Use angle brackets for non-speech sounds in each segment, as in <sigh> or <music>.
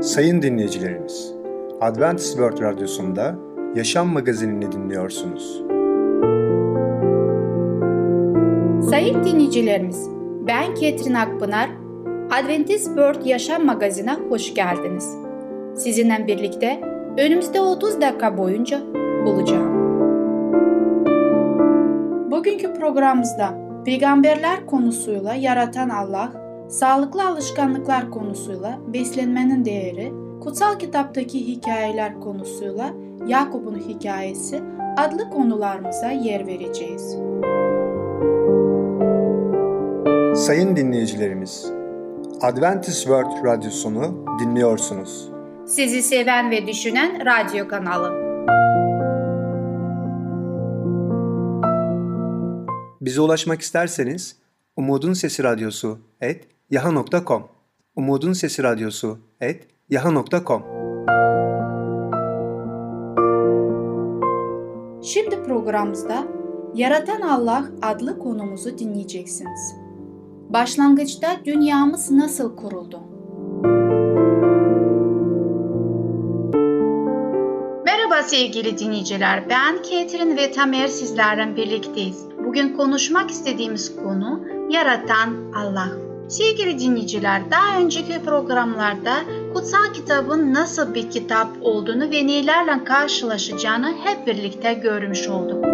Sayın dinleyicilerimiz, Adventist World Radyosu'nda Yaşam Magazinini dinliyorsunuz. Sayın dinleyicilerimiz, ben Ketrin Akpınar, Adventist World Yaşam Magazinine hoş geldiniz. Sizinle birlikte önümüzde 30 dakika boyunca olacağım. Bugünkü programımızda peygamberler konusuyla yaratan Allah, sağlıklı alışkanlıklar konusuyla beslenmenin değeri, kutsal kitaptaki hikayeler konusuyla Yakup'un hikayesi adlı konularımıza yer vereceğiz. Sayın dinleyicilerimiz, Adventist World Radyosunu dinliyorsunuz. Sizi seven ve düşünen radyo kanalı. Bize ulaşmak isterseniz Umutun Sesi Radyosu et yaha.com Umutun Sesi Radyosu et yaha.com Şimdi programımızda Yaratan Allah adlı konumuzu dinleyeceksiniz. Başlangıçta dünyamız nasıl kuruldu? Merhaba sevgili dinleyiciler. Ben Ketrin ve Tamer sizlerle birlikteyiz. Bugün konuşmak istediğimiz konu Yaratan Allah. Sevgili dinleyiciler, daha önceki programlarda kutsal kitabın nasıl bir kitap olduğunu ve nelerle karşılaşacağını hep birlikte görmüş olduk.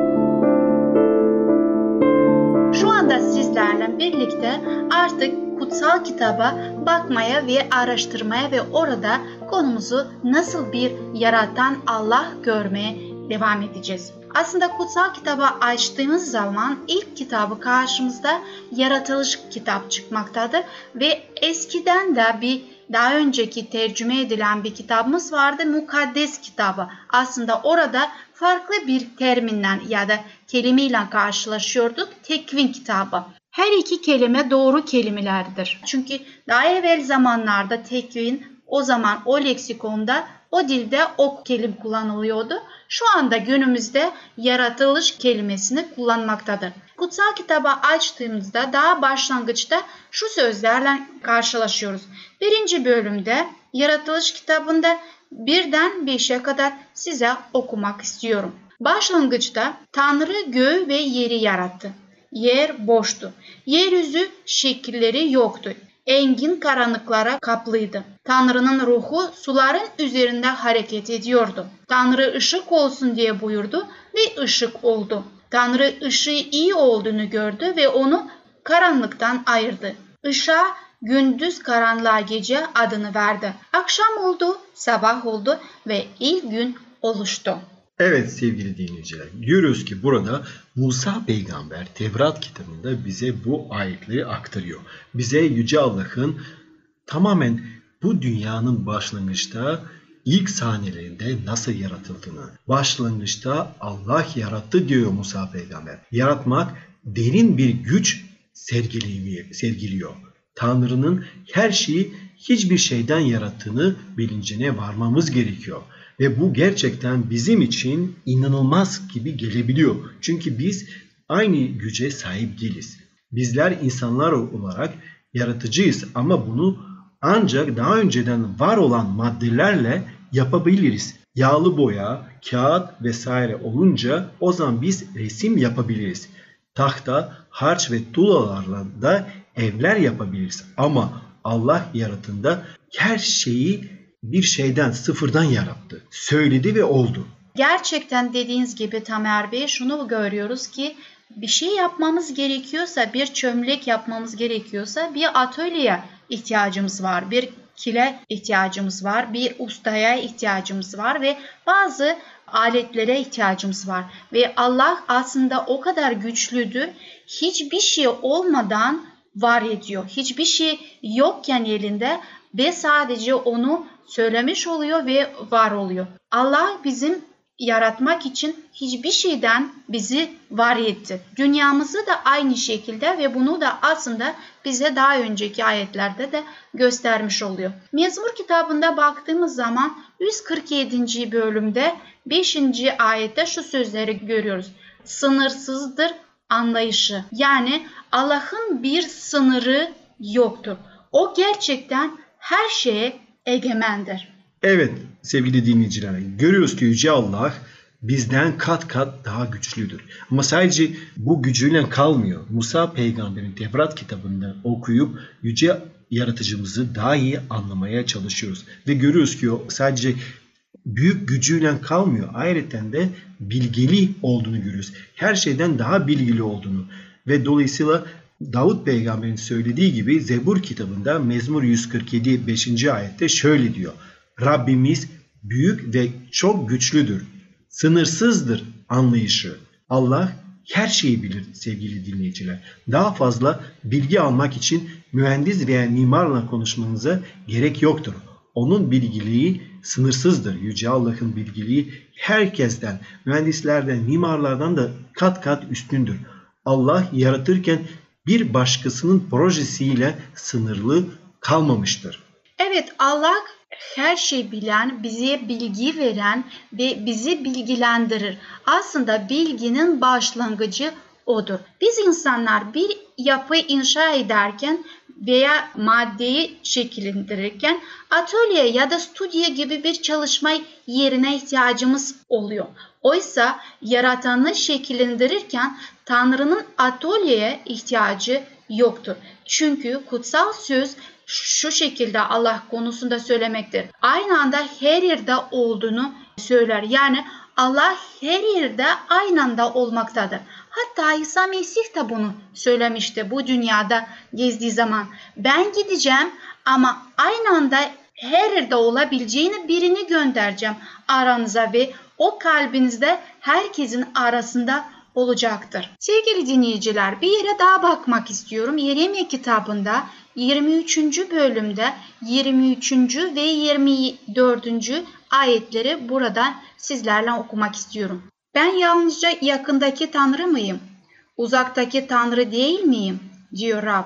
Şu anda sizlerle birlikte artık kutsal kitaba bakmaya ve araştırmaya ve orada konumuzu nasıl bir yaratan Allah görmeye devam edeceğiz. Aslında kutsal kitabı açtığımız zaman ilk kitabı karşımızda yaratılış kitap çıkmaktadır ve eskiden de bir daha önceki tercüme edilen bir kitabımız vardı mukaddes kitabı. Aslında orada farklı bir terminle ya da kelimeyle karşılaşıyorduk tekvin kitabı. Her iki kelime doğru kelimelerdir. Çünkü daha evvel zamanlarda tekvin o zaman o leksikonda o dilde o kelime kullanılıyordu. Şu anda günümüzde yaratılış kelimesini kullanmaktadır. Kutsal kitabı açtığımızda daha başlangıçta şu sözlerle karşılaşıyoruz. Birinci bölümde yaratılış kitabında birden beşe kadar size okumak istiyorum. Başlangıçta Tanrı göğü ve yeri yarattı. Yer boştu. Yeryüzü şekilleri yoktu engin karanlıklara kaplıydı. Tanrı'nın ruhu suların üzerinde hareket ediyordu. Tanrı ışık olsun diye buyurdu ve ışık oldu. Tanrı ışığı iyi olduğunu gördü ve onu karanlıktan ayırdı. Işığa gündüz karanlığa gece adını verdi. Akşam oldu, sabah oldu ve ilk gün oluştu. Evet sevgili dinleyiciler, görüyoruz ki burada Musa peygamber Tevrat kitabında bize bu ayetleri aktarıyor. Bize Yüce Allah'ın tamamen bu dünyanın başlangıçta ilk sahnelerinde nasıl yaratıldığını, başlangıçta Allah yarattı diyor Musa peygamber. Yaratmak derin bir güç sergiliyor. Tanrı'nın her şeyi hiçbir şeyden yarattığını bilincine varmamız gerekiyor. Ve bu gerçekten bizim için inanılmaz gibi gelebiliyor. Çünkü biz aynı güce sahip değiliz. Bizler insanlar olarak yaratıcıyız ama bunu ancak daha önceden var olan maddelerle yapabiliriz. Yağlı boya, kağıt vesaire olunca o zaman biz resim yapabiliriz. Tahta, harç ve tuğlalarla da evler yapabiliriz. Ama Allah yaratında her şeyi bir şeyden sıfırdan yarattı. Söyledi ve oldu. Gerçekten dediğiniz gibi Tamer Bey şunu görüyoruz ki bir şey yapmamız gerekiyorsa, bir çömlek yapmamız gerekiyorsa bir atölyeye ihtiyacımız var. Bir kile ihtiyacımız var, bir ustaya ihtiyacımız var ve bazı aletlere ihtiyacımız var. Ve Allah aslında o kadar güçlüdür. Hiçbir şey olmadan var ediyor. Hiçbir şey yokken elinde ve sadece onu söylemiş oluyor ve var oluyor. Allah bizim yaratmak için hiçbir şeyden bizi var etti. Dünyamızı da aynı şekilde ve bunu da aslında bize daha önceki ayetlerde de göstermiş oluyor. Mezmur kitabında baktığımız zaman 147. bölümde 5. ayette şu sözleri görüyoruz. Sınırsızdır anlayışı. Yani Allah'ın bir sınırı yoktur. O gerçekten her şeye egemendir. Evet sevgili dinleyiciler görüyoruz ki Yüce Allah bizden kat kat daha güçlüdür. Ama sadece bu gücüyle kalmıyor. Musa peygamberin Tevrat kitabında okuyup Yüce yaratıcımızı daha iyi anlamaya çalışıyoruz. Ve görüyoruz ki o sadece büyük gücüyle kalmıyor. Ayrıca de bilgili olduğunu görüyoruz. Her şeyden daha bilgili olduğunu. Ve dolayısıyla Davut peygamberin söylediği gibi Zebur kitabında Mezmur 147 5. ayette şöyle diyor. Rabbimiz büyük ve çok güçlüdür. Sınırsızdır anlayışı. Allah her şeyi bilir sevgili dinleyiciler. Daha fazla bilgi almak için mühendis veya mimarla konuşmanıza gerek yoktur. Onun bilgiliği sınırsızdır. Yüce Allah'ın bilgiliği herkesten, mühendislerden, mimarlardan da kat kat üstündür. Allah yaratırken bir başkasının projesiyle sınırlı kalmamıştır. Evet Allah her şeyi bilen, bize bilgi veren ve bizi bilgilendirir. Aslında bilginin başlangıcı odur. Biz insanlar bir yapı inşa ederken veya maddeyi şekillendirirken atölye ya da stüdyo gibi bir çalışma yerine ihtiyacımız oluyor. Oysa yaratanı şekillendirirken Tanrı'nın atölyeye ihtiyacı yoktur. Çünkü kutsal söz şu şekilde Allah konusunda söylemektir. Aynı anda her yerde olduğunu söyler. Yani Allah her yerde aynı anda olmaktadır. Hatta İsa Mesih de bunu söylemişti bu dünyada gezdiği zaman. Ben gideceğim ama aynı anda her yerde olabileceğini birini göndereceğim aranıza ve o kalbinizde herkesin arasında olacaktır. Sevgili dinleyiciler bir yere daha bakmak istiyorum. Yeremye kitabında 23. bölümde 23. ve 24. ayetleri burada sizlerle okumak istiyorum. Ben yalnızca yakındaki Tanrı mıyım? Uzaktaki Tanrı değil miyim? diyor Rab.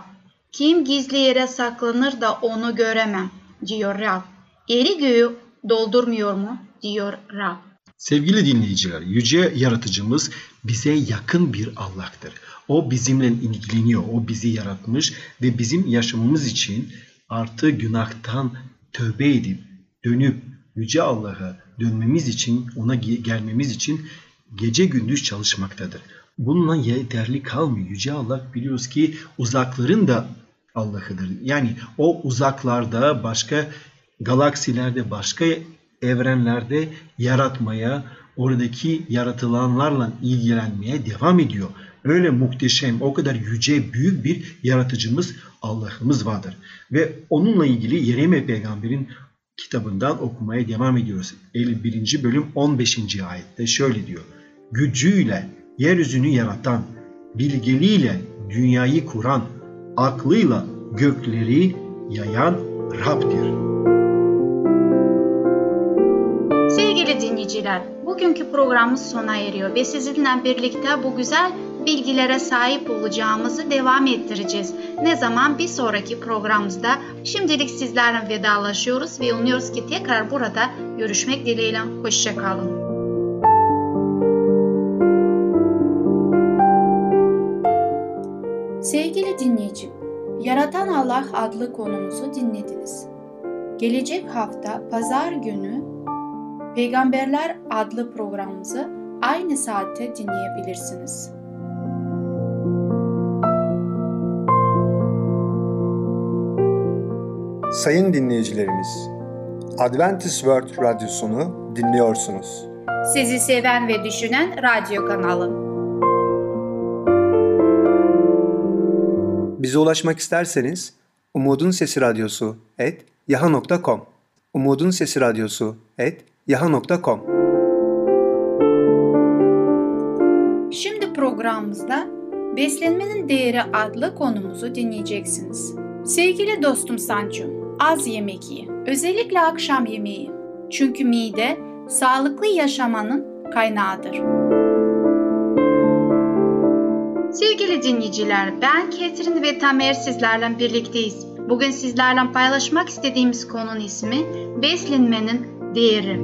Kim gizli yere saklanır da onu göremem, diyor Rab. Eri göğü doldurmuyor mu? diyor Rab. Sevgili dinleyiciler, yüce yaratıcımız bize yakın bir Allah'tır. O bizimle ilgileniyor. O bizi yaratmış ve bizim yaşamamız için artı günahtan tövbe edip dönüp yüce Allah'a dönmemiz için, ona gelmemiz için gece gündüz çalışmaktadır. Bununla yeterli kalmıyor. Yüce Allah biliyoruz ki uzakların da Allah'ıdır. Yani o uzaklarda başka galaksilerde başka evrenlerde yaratmaya, oradaki yaratılanlarla ilgilenmeye devam ediyor. Öyle muhteşem, o kadar yüce, büyük bir yaratıcımız Allah'ımız vardır. Ve onunla ilgili Yeremye peygamberin kitabından okumaya devam ediyoruz. 51. bölüm 15. ayette şöyle diyor. Gücüyle yeryüzünü yaratan, bilgeliğiyle dünyayı kuran, aklıyla gökleri yayan Rab'dir. Sevgili dinleyiciler, bugünkü programımız sona eriyor ve sizinle birlikte bu güzel bilgilere sahip olacağımızı devam ettireceğiz. Ne zaman bir sonraki programımızda şimdilik sizlerle vedalaşıyoruz ve umuyoruz ki tekrar burada görüşmek dileğiyle. Hoşçakalın. Sevgili dinleyicim, Yaratan Allah adlı konumuzu dinlediniz. Gelecek hafta pazar günü Peygamberler adlı programımızı aynı saatte dinleyebilirsiniz. Sayın dinleyicilerimiz, Adventist World Radyosunu dinliyorsunuz. Sizi seven ve düşünen radyo kanalı. Bize ulaşmak isterseniz Umutun Sesi Radyosu et yaha.com Umutun Sesi Radyosu et yaha.com Şimdi programımızda Beslenmenin Değeri adlı konumuzu dinleyeceksiniz. Sevgili dostum Sancu, az yemek ye. Özellikle akşam yemeği. Çünkü mide sağlıklı yaşamanın kaynağıdır. Sevgili dinleyiciler, ben Ketrin ve Tamer sizlerle birlikteyiz. Bugün sizlerle paylaşmak istediğimiz konunun ismi beslenmenin değeri.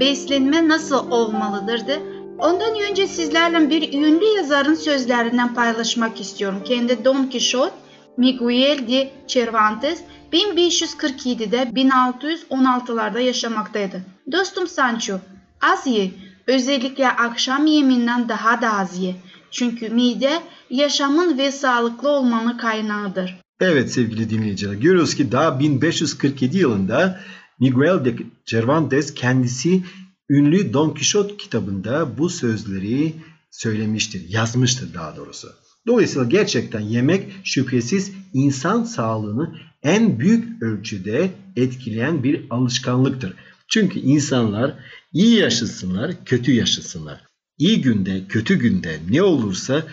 Beslenme nasıl olmalıdırdı? Ondan önce sizlerle bir ünlü yazarın sözlerinden paylaşmak istiyorum. Kendi Don Quixote Miguel de Cervantes 1547'de 1616'larda yaşamaktaydı. Dostum Sancho, az ye, özellikle akşam yemeğinden daha da az ye. Çünkü mide yaşamın ve sağlıklı olmanın kaynağıdır. Evet sevgili dinleyiciler görüyoruz ki daha 1547 yılında Miguel de Cervantes kendisi ünlü Don Quixote kitabında bu sözleri söylemiştir, yazmıştır daha doğrusu. Dolayısıyla gerçekten yemek şüphesiz insan sağlığını en büyük ölçüde etkileyen bir alışkanlıktır. Çünkü insanlar iyi yaşasınlar, kötü yaşasınlar. İyi günde, kötü günde ne olursa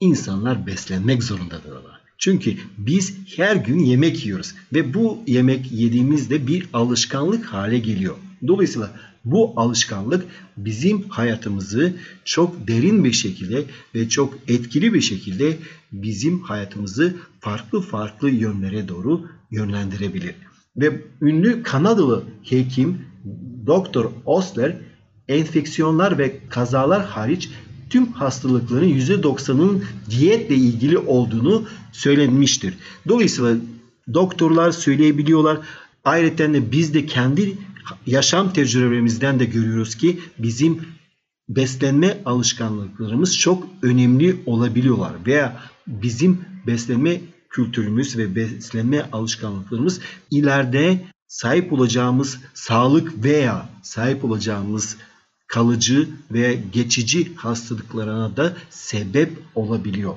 insanlar beslenmek zorundadırlar. Çünkü biz her gün yemek yiyoruz ve bu yemek yediğimizde bir alışkanlık hale geliyor. Dolayısıyla bu alışkanlık bizim hayatımızı çok derin bir şekilde ve çok etkili bir şekilde bizim hayatımızı farklı farklı yönlere doğru yönlendirebilir. Ve ünlü Kanadalı hekim Dr. Osler enfeksiyonlar ve kazalar hariç tüm hastalıkların %90'ının diyetle ilgili olduğunu söylenmiştir. Dolayısıyla doktorlar söyleyebiliyorlar. Ayrıca de biz de kendi yaşam tecrübemizden de görüyoruz ki bizim beslenme alışkanlıklarımız çok önemli olabiliyorlar veya bizim beslenme kültürümüz ve beslenme alışkanlıklarımız ileride sahip olacağımız sağlık veya sahip olacağımız kalıcı ve geçici hastalıklarına da sebep olabiliyor.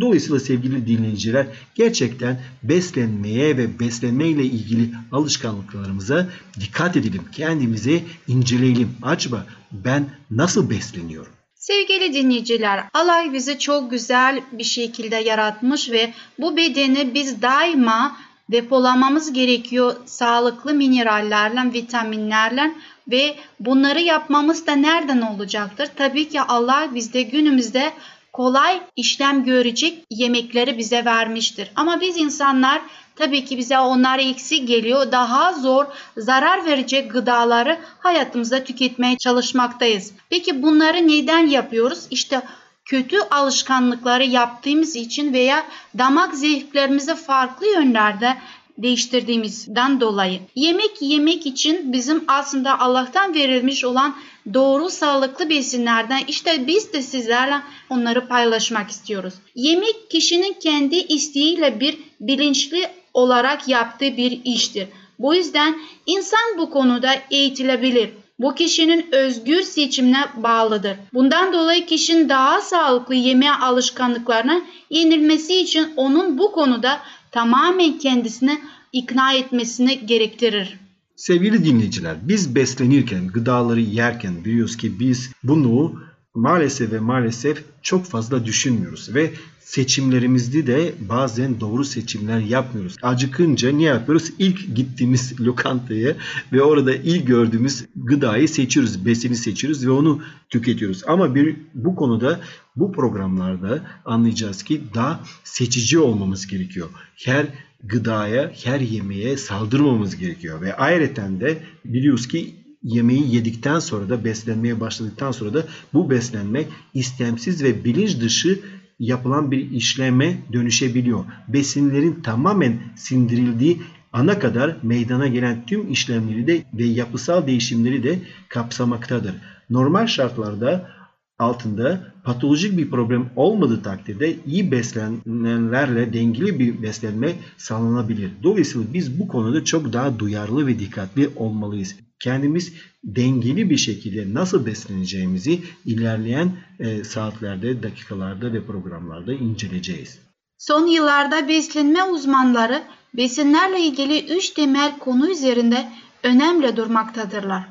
Dolayısıyla sevgili dinleyiciler gerçekten beslenmeye ve beslenme ile ilgili alışkanlıklarımıza dikkat edelim. Kendimize inceleyelim. Acaba ben nasıl besleniyorum? Sevgili dinleyiciler, Allah bizi çok güzel bir şekilde yaratmış ve bu bedeni biz daima depolamamız gerekiyor sağlıklı minerallerle, vitaminlerle ve bunları yapmamız da nereden olacaktır? Tabii ki Allah bizde günümüzde kolay işlem görecek yemekleri bize vermiştir. Ama biz insanlar tabii ki bize onlar eksik geliyor. Daha zor zarar verecek gıdaları hayatımızda tüketmeye çalışmaktayız. Peki bunları neden yapıyoruz? İşte kötü alışkanlıkları yaptığımız için veya damak zevklerimizi farklı yönlerde değiştirdiğimizden dolayı. Yemek yemek için bizim aslında Allah'tan verilmiş olan doğru sağlıklı besinlerden işte biz de sizlerle onları paylaşmak istiyoruz. Yemek kişinin kendi isteğiyle bir bilinçli olarak yaptığı bir iştir. Bu yüzden insan bu konuda eğitilebilir. Bu kişinin özgür seçimine bağlıdır. Bundan dolayı kişinin daha sağlıklı yeme alışkanlıklarına yenilmesi için onun bu konuda tamamen kendisini ikna etmesini gerektirir. Sevgili dinleyiciler, biz beslenirken, gıdaları yerken biliyoruz ki biz bunu maalesef ve maalesef çok fazla düşünmüyoruz ve seçimlerimizde de bazen doğru seçimler yapmıyoruz. Acıkınca ne yapıyoruz? İlk gittiğimiz <laughs> lokantaya ve orada ilk gördüğümüz gıdayı seçiyoruz, besini seçiyoruz ve onu tüketiyoruz. Ama bir bu konuda bu programlarda anlayacağız ki daha seçici olmamız gerekiyor. Her gıdaya, her yemeğe saldırmamamız gerekiyor ve ayrıca de biliyoruz ki yemeği yedikten sonra da beslenmeye başladıktan sonra da bu beslenme istemsiz ve bilinç dışı yapılan bir işleme dönüşebiliyor. Besinlerin tamamen sindirildiği ana kadar meydana gelen tüm işlemleri de ve yapısal değişimleri de kapsamaktadır. Normal şartlarda altında patolojik bir problem olmadığı takdirde iyi beslenenlerle dengeli bir beslenme sağlanabilir. Dolayısıyla biz bu konuda çok daha duyarlı ve dikkatli olmalıyız. Kendimiz dengeli bir şekilde nasıl besleneceğimizi ilerleyen e, saatlerde, dakikalarda ve programlarda inceleyeceğiz. Son yıllarda beslenme uzmanları besinlerle ilgili üç temel konu üzerinde önemli durmaktadırlar.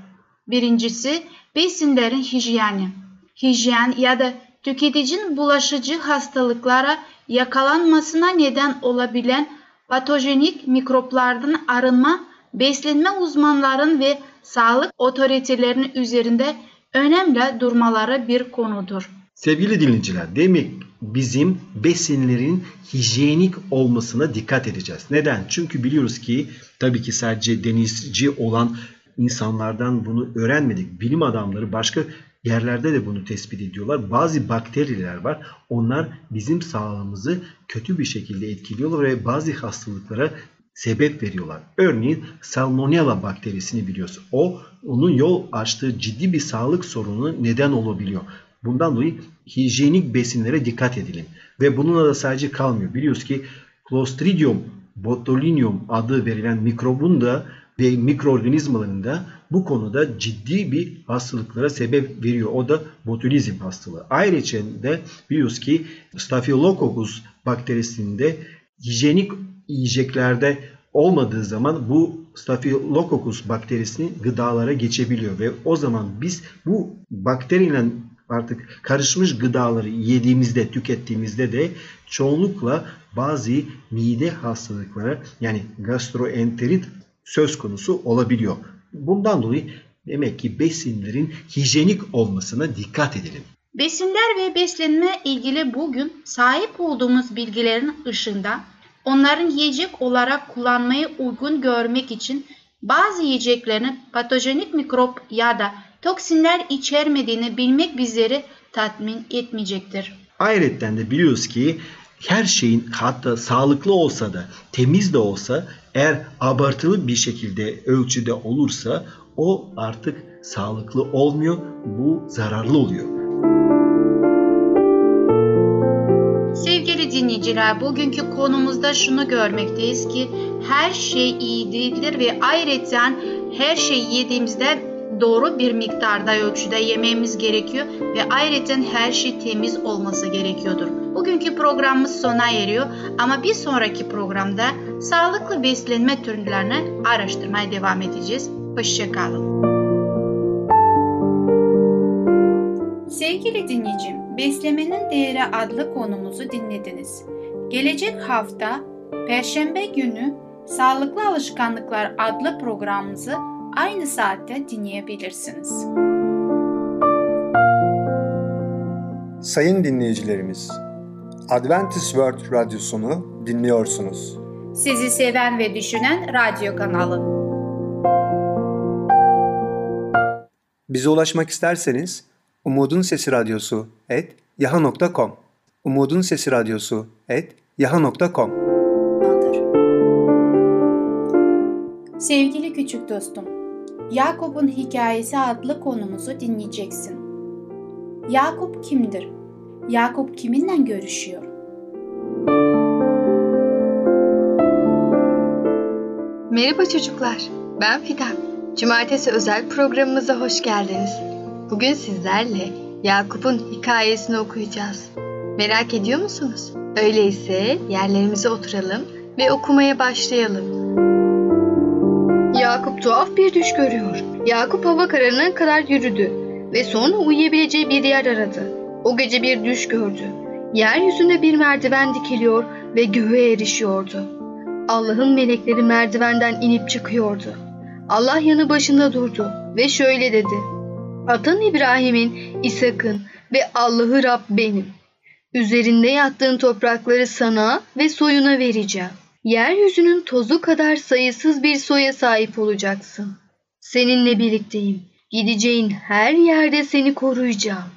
Birincisi besinlerin hijyeni hijyen ya da tüketicinin bulaşıcı hastalıklara yakalanmasına neden olabilen patojenik mikroplardan arınma, beslenme uzmanların ve sağlık otoritelerinin üzerinde önemli durmaları bir konudur. Sevgili dinleyiciler, demek bizim besinlerin hijyenik olmasına dikkat edeceğiz. Neden? Çünkü biliyoruz ki tabii ki sadece denizci olan insanlardan bunu öğrenmedik. Bilim adamları başka yerlerde de bunu tespit ediyorlar. Bazı bakteriler var. Onlar bizim sağlığımızı kötü bir şekilde etkiliyorlar ve bazı hastalıklara sebep veriyorlar. Örneğin Salmonella bakterisini biliyoruz. O onun yol açtığı ciddi bir sağlık sorunu neden olabiliyor. Bundan dolayı hijyenik besinlere dikkat edelim. Ve bununla da sadece kalmıyor. Biliyoruz ki Clostridium botulinum adı verilen mikrobun da ve mikroorganizmaların da bu konuda ciddi bir hastalıklara sebep veriyor. O da botulizm hastalığı. Ayrıca de biliyoruz ki Staphylococcus bakterisinde hijyenik yiyeceklerde olmadığı zaman bu Staphylococcus bakterisini gıdalara geçebiliyor ve o zaman biz bu bakteriyle artık karışmış gıdaları yediğimizde, tükettiğimizde de çoğunlukla bazı mide hastalıkları yani gastroenterit söz konusu olabiliyor. Bundan dolayı demek ki besinlerin hijyenik olmasına dikkat edelim. Besinler ve beslenme ilgili bugün sahip olduğumuz bilgilerin ışığında onların yiyecek olarak kullanmayı uygun görmek için bazı yiyeceklerin patojenik mikrop ya da toksinler içermediğini bilmek bizleri tatmin etmeyecektir. Ayrıca de biliyoruz ki her şeyin hatta sağlıklı olsa da temiz de olsa eğer abartılı bir şekilde ölçüde olursa o artık sağlıklı olmuyor. Bu zararlı oluyor. Dinleyiciler, bugünkü konumuzda şunu görmekteyiz ki her şey iyi değildir ve ayrıca her şey yediğimizde doğru bir miktarda ölçüde yememiz gerekiyor ve ayrıca her şey temiz olması gerekiyordur. Bugünkü programımız sona eriyor ama bir sonraki programda sağlıklı beslenme türlerini araştırmaya devam edeceğiz. Hoşçakalın. Sevgili dinleyicim, Beslemenin Değeri adlı konumuzu dinlediniz. Gelecek hafta Perşembe günü Sağlıklı Alışkanlıklar adlı programımızı aynı saatte dinleyebilirsiniz. Sayın dinleyicilerimiz, Adventist World Radyosunu dinliyorsunuz. Sizi seven ve düşünen radyo kanalı. Bize ulaşmak isterseniz Umutun Sesi Radyosu et yaha.com Umutun Sesi Radyosu et yaha.com Sevgili küçük dostum, Yakup'un Hikayesi adlı konumuzu dinleyeceksin. Yakup kimdir? Yakup kiminle görüşüyor? Merhaba çocuklar, ben Fidan. Cumartesi özel programımıza hoş geldiniz. Bugün sizlerle Yakup'un hikayesini okuyacağız. Merak ediyor musunuz? Öyleyse yerlerimize oturalım ve okumaya başlayalım. Yakup tuhaf bir düş görüyor. Yakup hava kararına kadar yürüdü ve sonra uyuyabileceği bir yer aradı. O gece bir düş gördü. Yeryüzünde bir merdiven dikiliyor ve göğe erişiyordu. Allah'ın melekleri merdivenden inip çıkıyordu. Allah yanı başında durdu ve şöyle dedi. Atan İbrahim'in, İshak'ın ve Allah'ı Rab benim. Üzerinde yattığın toprakları sana ve soyuna vereceğim. Yeryüzünün tozu kadar sayısız bir soya sahip olacaksın. Seninle birlikteyim. Gideceğin her yerde seni koruyacağım.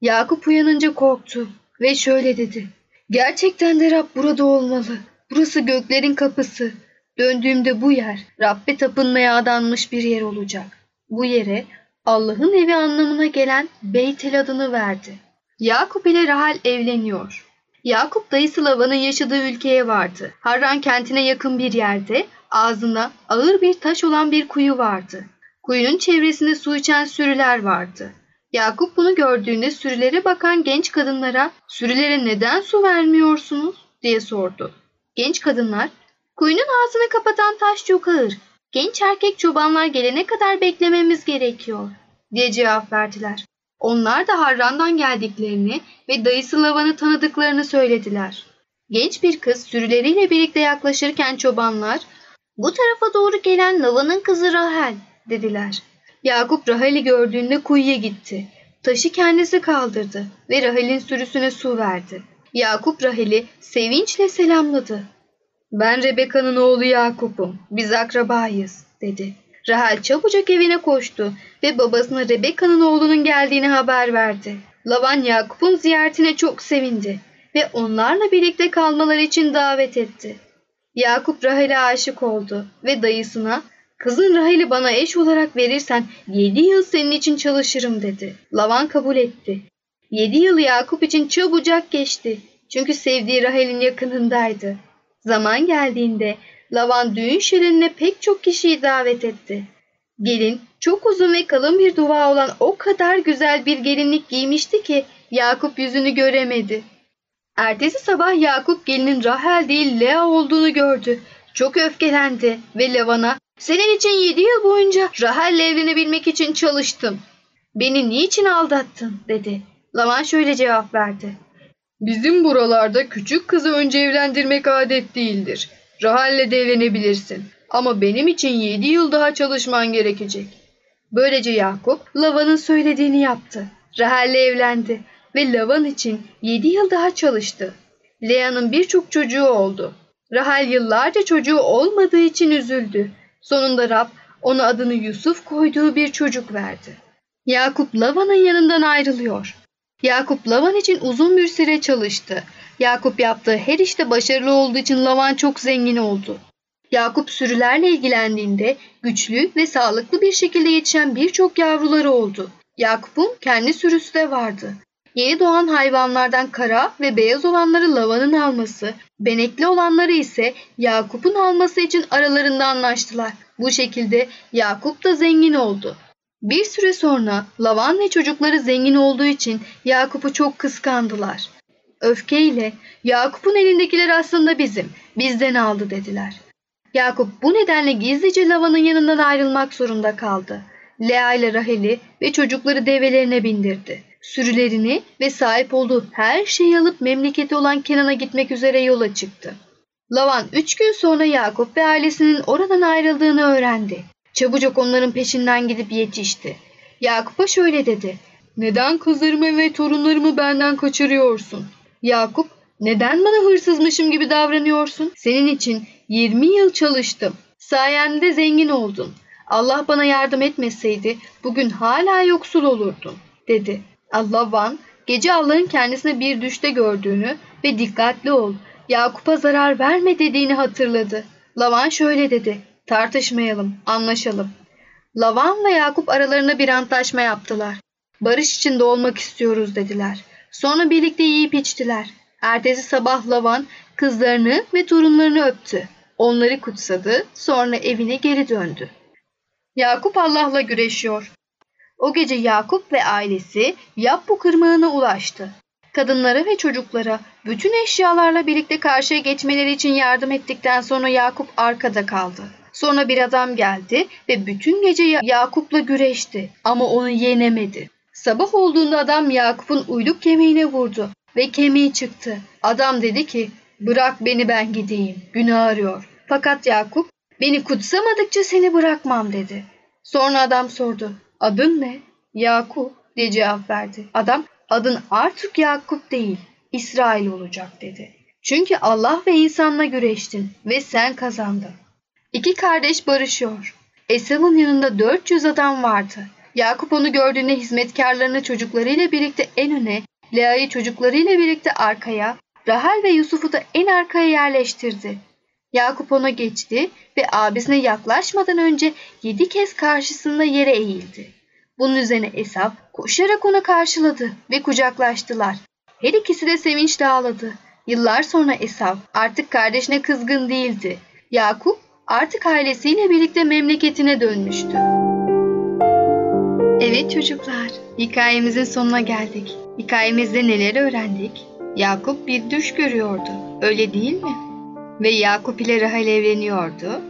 Yakup uyanınca korktu ve şöyle dedi. Gerçekten de Rab burada olmalı. Burası göklerin kapısı. Döndüğümde bu yer Rabbe tapınmaya adanmış bir yer olacak. Bu yere Allah'ın evi anlamına gelen Beytel adını verdi. Yakup ile Rahal evleniyor. Yakup dayısı Lavan'ın yaşadığı ülkeye vardı. Harran kentine yakın bir yerde ağzında ağır bir taş olan bir kuyu vardı. Kuyunun çevresinde su içen sürüler vardı. Yakup bunu gördüğünde sürülere bakan genç kadınlara sürülere neden su vermiyorsunuz diye sordu. Genç kadınlar kuyunun ağzını kapatan taş çok ağır. Genç erkek çobanlar gelene kadar beklememiz gerekiyor diye cevap verdiler. Onlar da Harran'dan geldiklerini ve dayısı Lavan'ı tanıdıklarını söylediler. Genç bir kız sürüleriyle birlikte yaklaşırken çobanlar bu tarafa doğru gelen Lavan'ın kızı Rahel dediler. Yakup Rahel'i gördüğünde kuyuya gitti. Taşı kendisi kaldırdı ve Rahel'in sürüsüne su verdi. Yakup Rahel'i sevinçle selamladı. Ben Rebeka'nın oğlu Yakup'um. Biz akrabayız dedi. Rahel çabucak evine koştu ve babasına Rebekka'nın oğlunun geldiğini haber verdi. Lavan Yakup'un ziyaretine çok sevindi ve onlarla birlikte kalmaları için davet etti. Yakup Rahel'e aşık oldu ve dayısına Kızın Rahel'i bana eş olarak verirsen yedi yıl senin için çalışırım dedi. Lavan kabul etti. Yedi yıl Yakup için çabucak geçti. Çünkü sevdiği Rahel'in yakınındaydı. Zaman geldiğinde Lavan düğün şölenine pek çok kişiyi davet etti. Gelin çok uzun ve kalın bir dua olan o kadar güzel bir gelinlik giymişti ki Yakup yüzünü göremedi. Ertesi sabah Yakup gelinin Rahel değil Lea olduğunu gördü. Çok öfkelendi ve Lavan'a senin için yedi yıl boyunca Rahel'le evlenebilmek için çalıştım. Beni niçin aldattın dedi. Lavan şöyle cevap verdi. Bizim buralarda küçük kızı önce evlendirmek adet değildir. Rahel'le de evlenebilirsin. Ama benim için yedi yıl daha çalışman gerekecek. Böylece Yakup Lavan'ın söylediğini yaptı. Rahel'le evlendi ve Lavan için yedi yıl daha çalıştı. Lea'nın birçok çocuğu oldu. Rahel yıllarca çocuğu olmadığı için üzüldü. Sonunda Rab ona adını Yusuf koyduğu bir çocuk verdi. Yakup Lavan'ın yanından ayrılıyor. Yakup Lavan için uzun bir süre çalıştı. Yakup yaptığı her işte başarılı olduğu için Lavan çok zengin oldu. Yakup sürülerle ilgilendiğinde güçlü ve sağlıklı bir şekilde yetişen birçok yavruları oldu. Yakup'un kendi sürüsü de vardı. Yeni doğan hayvanlardan kara ve beyaz olanları Lavan'ın alması, benekli olanları ise Yakup'un alması için aralarında anlaştılar. Bu şekilde Yakup da zengin oldu. Bir süre sonra Lavan ve çocukları zengin olduğu için Yakup'u çok kıskandılar. Öfkeyle Yakup'un elindekiler aslında bizim, bizden aldı dediler. Yakup bu nedenle gizlice Lavan'ın yanından ayrılmak zorunda kaldı. Lea ile Rahel'i ve çocukları develerine bindirdi. Sürülerini ve sahip olduğu her şeyi alıp memleketi olan Kenan'a gitmek üzere yola çıktı. Lavan üç gün sonra Yakup ve ailesinin oradan ayrıldığını öğrendi. Çabucak onların peşinden gidip yetişti. Yakup'a şöyle dedi. Neden kızlarımı ve torunlarımı benden kaçırıyorsun? Yakup, neden bana hırsızmışım gibi davranıyorsun? Senin için 20 yıl çalıştım. Sayende zengin oldun. Allah bana yardım etmeseydi bugün hala yoksul olurdun, dedi. Allah Van, gece Allah'ın kendisine bir düşte gördüğünü ve dikkatli ol, Yakup'a zarar verme dediğini hatırladı. Lavan şöyle dedi, tartışmayalım, anlaşalım. Lavan ve Yakup aralarında bir antlaşma yaptılar. Barış içinde olmak istiyoruz dediler. Sonra birlikte yiyip içtiler. Ertesi sabah Lavan kızlarını ve torunlarını öptü. Onları kutsadı, sonra evine geri döndü. Yakup Allah'la güreşiyor. O gece Yakup ve ailesi Yapbu kırmağına ulaştı. Kadınlara ve çocuklara bütün eşyalarla birlikte karşıya geçmeleri için yardım ettikten sonra Yakup arkada kaldı. Sonra bir adam geldi ve bütün gece Ya- Yakup'la güreşti ama onu yenemedi. Sabah olduğunda adam Yakup'un uyluk kemiğine vurdu ve kemiği çıktı. Adam dedi ki bırak beni ben gideyim günah arıyor. Fakat Yakup beni kutsamadıkça seni bırakmam dedi. Sonra adam sordu adın ne? Yakup diye cevap verdi. Adam adın artık Yakup değil İsrail olacak dedi. Çünkü Allah ve insanla güreştin ve sen kazandın. İki kardeş barışıyor. Esav'ın yanında 400 adam vardı. Yakup onu gördüğünde hizmetkarlarını çocuklarıyla birlikte en öne, Lea'yı çocuklarıyla birlikte arkaya, Rahel ve Yusuf'u da en arkaya yerleştirdi. Yakup ona geçti ve abisine yaklaşmadan önce yedi kez karşısında yere eğildi. Bunun üzerine Esav koşarak onu karşıladı ve kucaklaştılar. Her ikisi de sevinçle ağladı. Yıllar sonra Esav artık kardeşine kızgın değildi. Yakup artık ailesiyle birlikte memleketine dönmüştü. Evet çocuklar, hikayemizin sonuna geldik. Hikayemizde neler öğrendik? Yakup bir düş görüyordu, öyle değil mi? Ve Yakup ile Rahel evleniyordu.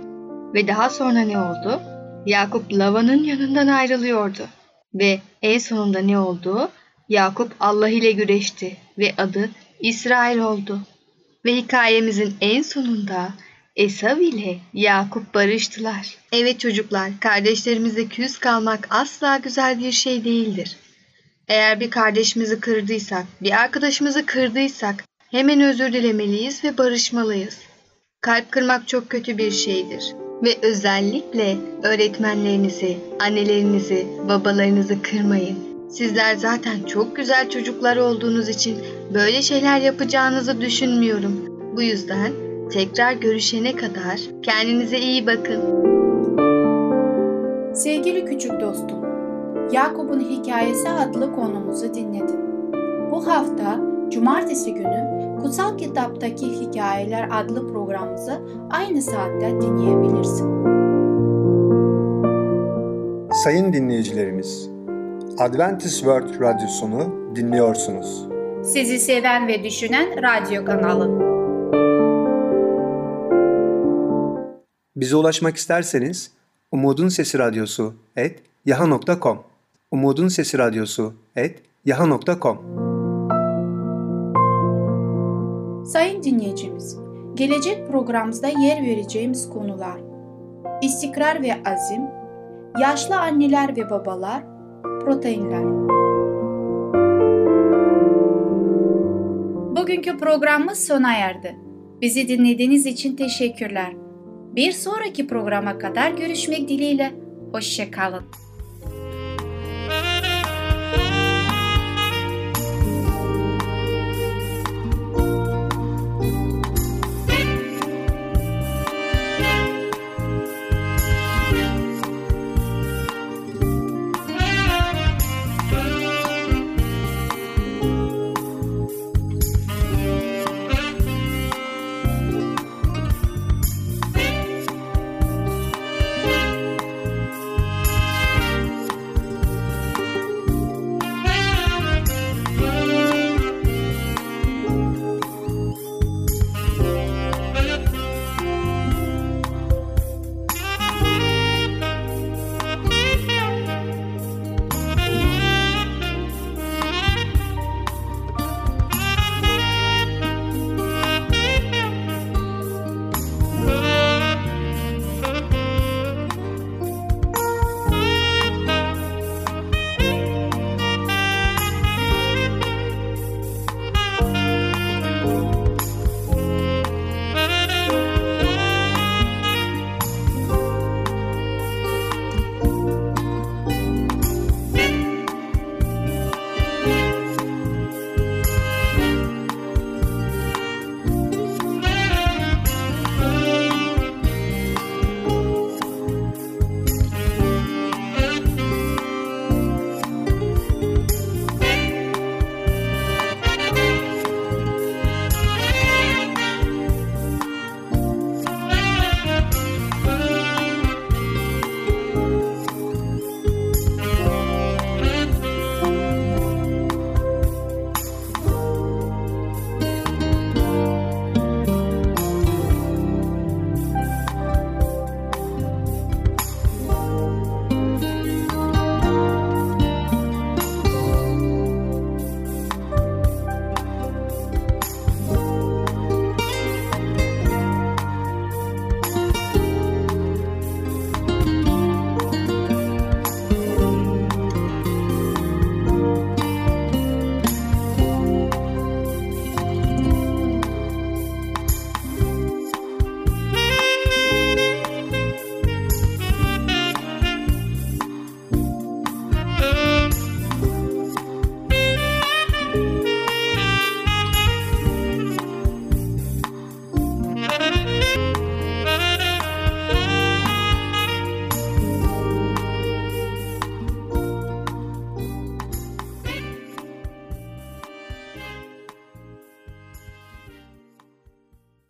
Ve daha sonra ne oldu? Yakup Lavan'ın yanından ayrılıyordu. Ve en sonunda ne oldu? Yakup Allah ile güreşti ve adı İsrail oldu. Ve hikayemizin en sonunda Esav ile Yakup barıştılar. Evet çocuklar, kardeşlerimizle küs kalmak asla güzel bir şey değildir. Eğer bir kardeşimizi kırdıysak, bir arkadaşımızı kırdıysak hemen özür dilemeliyiz ve barışmalıyız. Kalp kırmak çok kötü bir şeydir. Ve özellikle öğretmenlerinizi, annelerinizi, babalarınızı kırmayın. Sizler zaten çok güzel çocuklar olduğunuz için böyle şeyler yapacağınızı düşünmüyorum. Bu yüzden tekrar görüşene kadar kendinize iyi bakın. Sevgili küçük dostum, Yakup'un Hikayesi adlı konumuzu dinledin. Bu hafta Cumartesi günü Kutsal Kitaptaki Hikayeler adlı programımızı aynı saatte dinleyebilirsin. Sayın dinleyicilerimiz, Adventist World Radyosunu dinliyorsunuz. Sizi seven ve düşünen radyo kanalı. Bize ulaşmak isterseniz Umutun Sesi Radyosu et yaha.com Umutun Sesi Radyosu et yaha.com Sayın dinleyicimiz, gelecek programımızda yer vereceğimiz konular istikrar ve azim, yaşlı anneler ve babalar, proteinler. Bugünkü programımız sona erdi. Bizi dinlediğiniz için teşekkürler. Bir sonraki programa kadar görüşmek dileğiyle. Hoşçakalın.